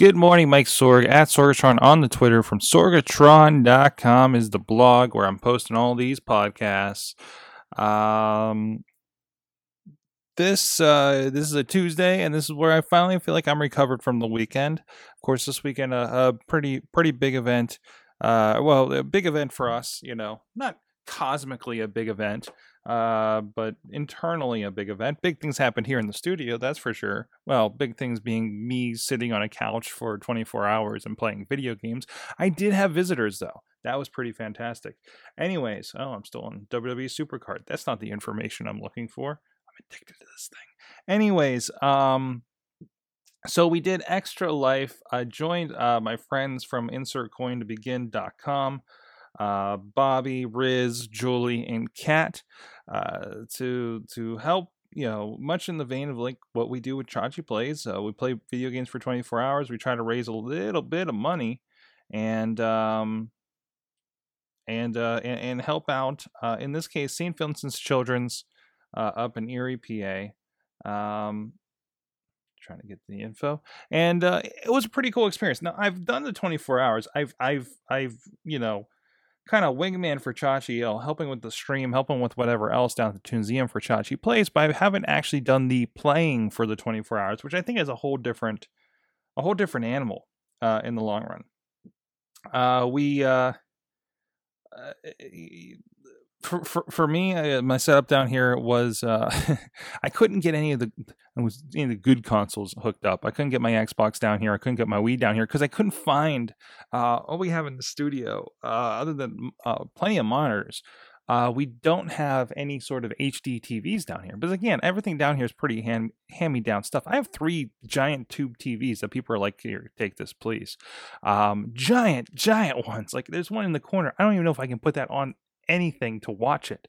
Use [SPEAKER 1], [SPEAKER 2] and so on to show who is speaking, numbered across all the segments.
[SPEAKER 1] Good morning, Mike Sorg at Sorgatron on the Twitter from Sorgatron.com is the blog where I'm posting all these podcasts. Um, this uh, this is a Tuesday, and this is where I finally feel like I'm recovered from the weekend. Of course, this weekend a, a pretty pretty big event. Uh, well, a big event for us, you know, not cosmically a big event, uh, but internally a big event. Big things happen here in the studio, that's for sure. Well, big things being me sitting on a couch for 24 hours and playing video games. I did have visitors though. That was pretty fantastic. Anyways, oh, I'm still on WWE Supercard. That's not the information I'm looking for. I'm addicted to this thing. Anyways, um, so we did extra life. I joined uh, my friends from insertcointobegin.com uh, Bobby, Riz, Julie, and Kat uh, to to help. You know, much in the vein of like what we do with Chachi Plays. Uh, we play video games for 24 hours. We try to raise a little bit of money, and um, and uh, and, and help out. Uh, in this case, St. Vincent's Children's uh, up in Erie, PA. Um, trying to get the info and uh, it was a pretty cool experience now i've done the 24 hours i've i've i've you know kind of wingman for Chachi, helping with the stream, helping with whatever else down at the Museum for Chachi plays, but I haven't actually done the playing for the 24 hours, which I think is a whole different, a whole different animal uh, in the long run. Uh, we, uh, uh for, for, for me, uh, my setup down here was uh, I couldn't get any of the was any of the good consoles hooked up. I couldn't get my Xbox down here. I couldn't get my Wii down here because I couldn't find uh, all we have in the studio uh, other than uh, plenty of monitors. Uh, we don't have any sort of HD TVs down here. But again, everything down here is pretty hand hand me down stuff. I have three giant tube TVs that people are like, "Here, take this, please." Um, giant, giant ones. Like there's one in the corner. I don't even know if I can put that on anything to watch it.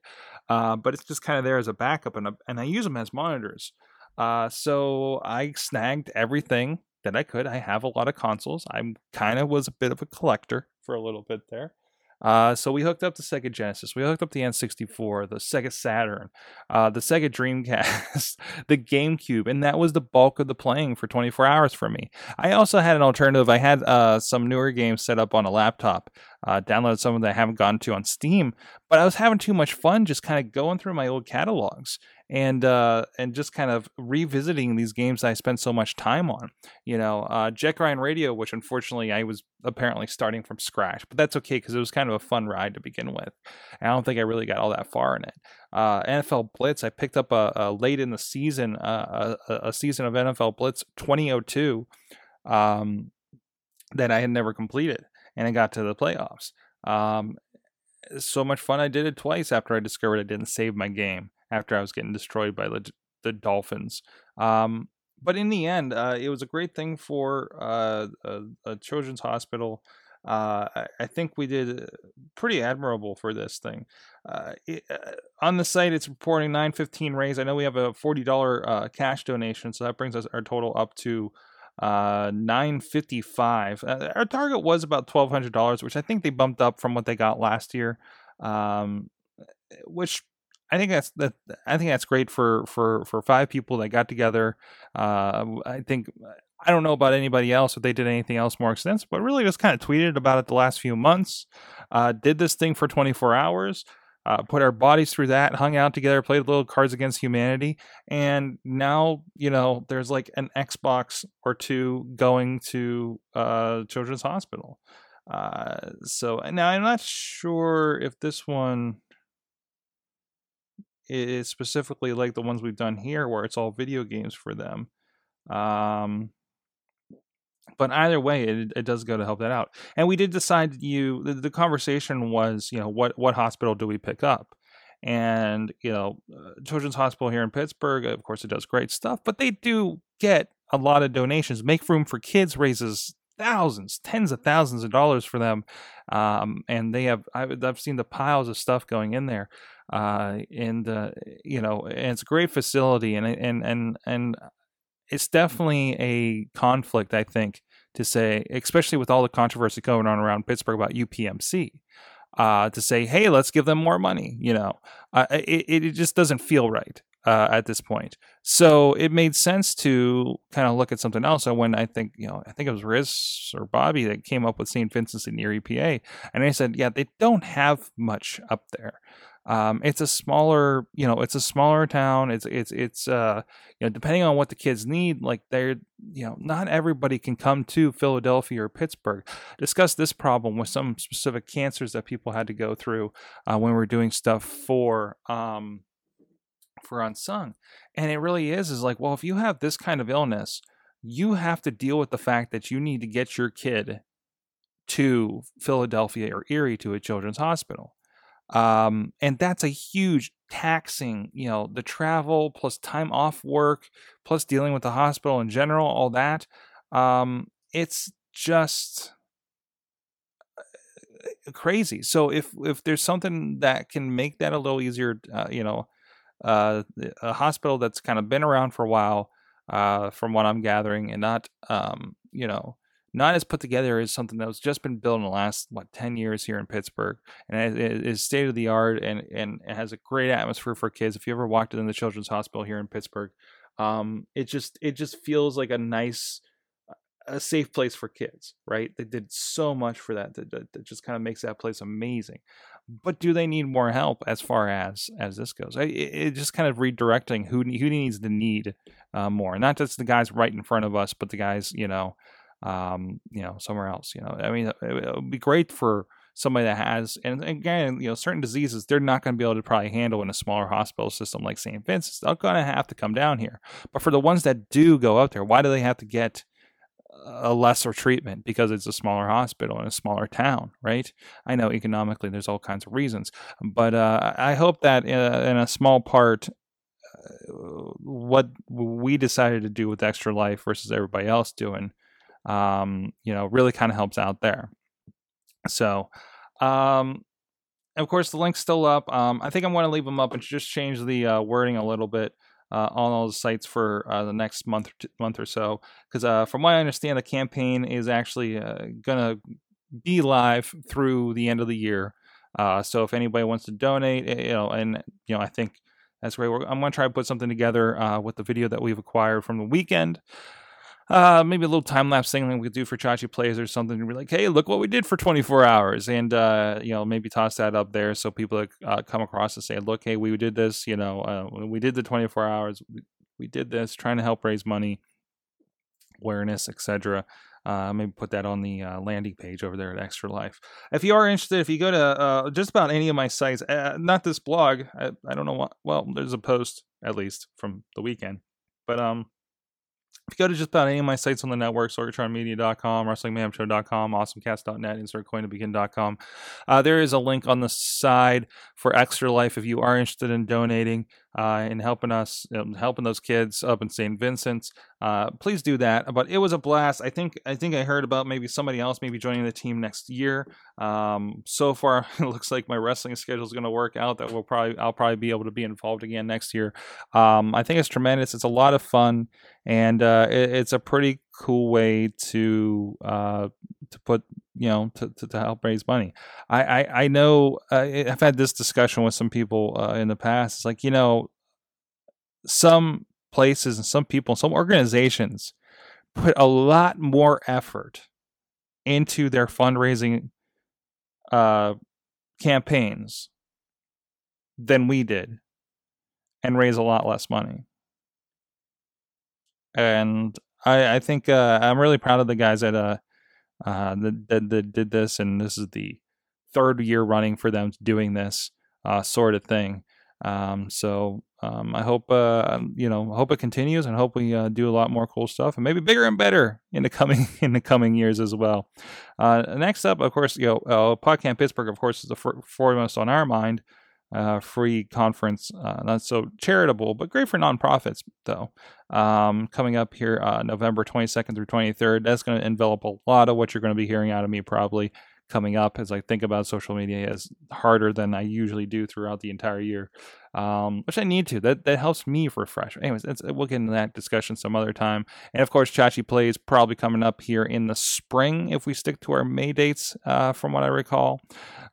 [SPEAKER 1] Uh, but it's just kind of there as a backup, and, a, and I use them as monitors. Uh, so I snagged everything that I could. I have a lot of consoles. I'm kind of was a bit of a collector for a little bit there. Uh, so we hooked up the Sega Genesis, we hooked up the N64, the Sega Saturn, uh, the Sega Dreamcast, the GameCube, and that was the bulk of the playing for 24 hours for me. I also had an alternative. I had uh, some newer games set up on a laptop, uh, downloaded some of them that I haven't gone to on Steam, but I was having too much fun just kind of going through my old catalogs and uh, and just kind of revisiting these games I spent so much time on. You know, uh, Jet Grind Radio, which unfortunately I was apparently starting from scratch, but that's okay because it was kind of a fun ride to begin with. I don't think I really got all that far in it. Uh, NFL Blitz, I picked up a, a late in the season, uh, a, a, season of NFL Blitz 2002 um, that I had never completed, and I got to the playoffs. Um, so much fun! I did it twice after I discovered I didn't save my game after I was getting destroyed by the, the Dolphins. Um, but in the end, uh, it was a great thing for uh, a, a, children's hospital. Uh, I, I, think we did uh, pretty admirable for this thing. Uh, it, uh, on the site, it's reporting 915 raised. I know we have a $40 cash donation, so that brings us our total up to uh 955 uh, our target was about $1200 which i think they bumped up from what they got last year um which I think that's that. I think that's great for for for five people that got together. Uh, I think I don't know about anybody else if they did anything else more extensive, but really just kind of tweeted about it the last few months. Uh, did this thing for 24 hours. Uh, put our bodies through that, hung out together, played a little Cards Against Humanity, and now you know there's like an Xbox or two going to uh, Children's Hospital. Uh, so now I'm not sure if this one is specifically like the ones we've done here, where it's all video games for them. Um, but either way, it, it does go to help that out. And we did decide you the, the conversation was, you know, what what hospital do we pick up? And you know, uh, Children's Hospital here in Pittsburgh, of course, it does great stuff, but they do get a lot of donations. Make Room for Kids raises thousands, tens of thousands of dollars for them, um, and they have I've, I've seen the piles of stuff going in there uh, and uh, you know, it's a great facility, and and and and it's definitely a conflict, I think, to say, especially with all the controversy going on around Pittsburgh about UPMC. Uh, to say, hey, let's give them more money. You know, uh, it, it just doesn't feel right. uh, at this point. So it made sense to kind of look at something else. And when I think, you know, I think it was Riz or Bobby that came up with St. Vincent's in Erie, PA. And I said, yeah, they don't have much up there. Um, it's a smaller, you know, it's a smaller town. It's it's it's uh, you know, depending on what the kids need, like they're, you know, not everybody can come to Philadelphia or Pittsburgh. Discuss this problem with some specific cancers that people had to go through uh, when we we're doing stuff for um, for unsung, and it really is is like, well, if you have this kind of illness, you have to deal with the fact that you need to get your kid to Philadelphia or Erie to a children's hospital um, and that's a huge taxing you know the travel plus time off work plus dealing with the hospital in general all that um, it's just uh, crazy. So if if there's something that can make that a little easier uh, you know uh, a hospital that's kind of been around for a while uh, from what i'm gathering and not um, you know not as put together as something that was just been built in the last what 10 years here in pittsburgh. And it is state of the art and and it has a great atmosphere for kids. If you ever walked in the children's hospital here in pittsburgh um, it just it just feels like a nice a safe place for kids right? They did so much for that that, that, that just kind of makes that place amazing. But do they need more help as far as as this goes? It, it just kind of redirecting who who needs the need uh, more. Not just the guys right in front of us but the guys you know um, you know, somewhere else. You know, I mean, it, would be great for somebody that has, and again, you know, certain diseases they're not going to be able to probably handle in a smaller hospital system like St. Vincent's. They're going to have to come down here. But for the ones that do go out there, why do they have to get a lesser treatment because it's a smaller hospital in a smaller town, right? I know economically there's all kinds of reasons, but uh, I hope that in a, in a small part, uh, what we decided to do with Extra Life versus everybody else doing um, you know, really kind of helps out there. So, um, of course, the link's still up. Um, I think I'm going to leave them up and just change the uh, wording a little bit uh, on all the sites for uh, the next month or t- month or so. Because uh, from what I understand, the campaign is actually uh, going to be live through the end of the year. Uh, so if anybody wants to donate, eh, you know, and you know, I think that's great. I'm going to try to put something together uh, with the video that we've acquired from the weekend uh, maybe a little time lapse thing that we could do for Chachi plays or something and be like, hey, look what we did for 24 hours. And, uh, you know, maybe toss that up there so people uh, come across and say, look, hey, we did this, you know, uh, we did the 24 hours, we, we did this, trying to help raise money, awareness, etc. Uh, maybe put that on the uh, landing page over there at Extra Life. If you are interested, if you go to uh, just about any of my sites, uh, not this blog, I, I, don't know what. Well, there's a post at least from the weekend, but um, if you go to just about any of my sites on the network, sorgatronmedia.com, wrestlingmayhemshow.com, awesomecast.net, insertcointoBegin.com, uh, there is a link on the side for Extra Life if you are interested in donating uh, and helping us, you helping those kids up in St. Vincent's. Uh, please do that. But it was a blast. I think I think I heard about maybe somebody else maybe joining the team next year. Um, so far, it looks like my wrestling schedule is going to work out. That we'll probably I'll probably be able to be involved again next year. Um, I think it's tremendous. It's a lot of fun, and uh, it, it's a pretty cool way to uh, to put you know to, to, to, help raise money. I i, I know uh, i've had this discussion with some people uh, in the past. It's like you know some places and some people some organizations put a lot more effort into their fundraising uh, campaigns than we did and raise a lot less money. And i i think uh, i'm really proud of the guys that uh uh, that, that, that did this, and this is the third year running for them doing this uh, sort of thing. Um, so um, I hope uh, um, you know, I hope it continues, and hope we uh, do a lot more cool stuff, and maybe bigger and better in the coming in the coming years as well. Uh, next up, of course, you know, uh, PodCamp Pittsburgh, of course, is the foremost on our mind uh, free conference. Uh, not so charitable, but great for nonprofits, though. Um, coming up here uh, November 22nd through 23rd. That's going to envelop a lot of what you're going to be hearing out of me probably coming up as I think about social media as harder than I usually do throughout the entire year, um, which I need to. That that helps me refresh. Anyways, we'll get into that discussion some other time. And of course, Chachi plays probably coming up here in the spring if we stick to our May dates, uh, from what I recall.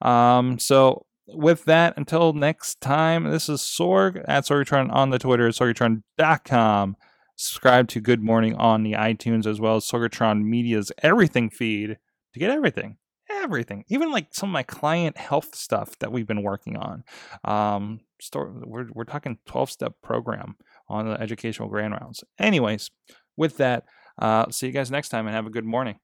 [SPEAKER 1] Um, so with that, until next time, this is Sorg at Sorgatron on the Twitter, sorgatron.com. Subscribe to Good Morning on the iTunes as well as Sorgatron Media's everything feed to get everything. Everything, even like some of my client health stuff that we've been working on. Um, store, we're, we're talking 12 step program on the educational grand rounds. Anyways, with that, uh, see you guys next time and have a good morning.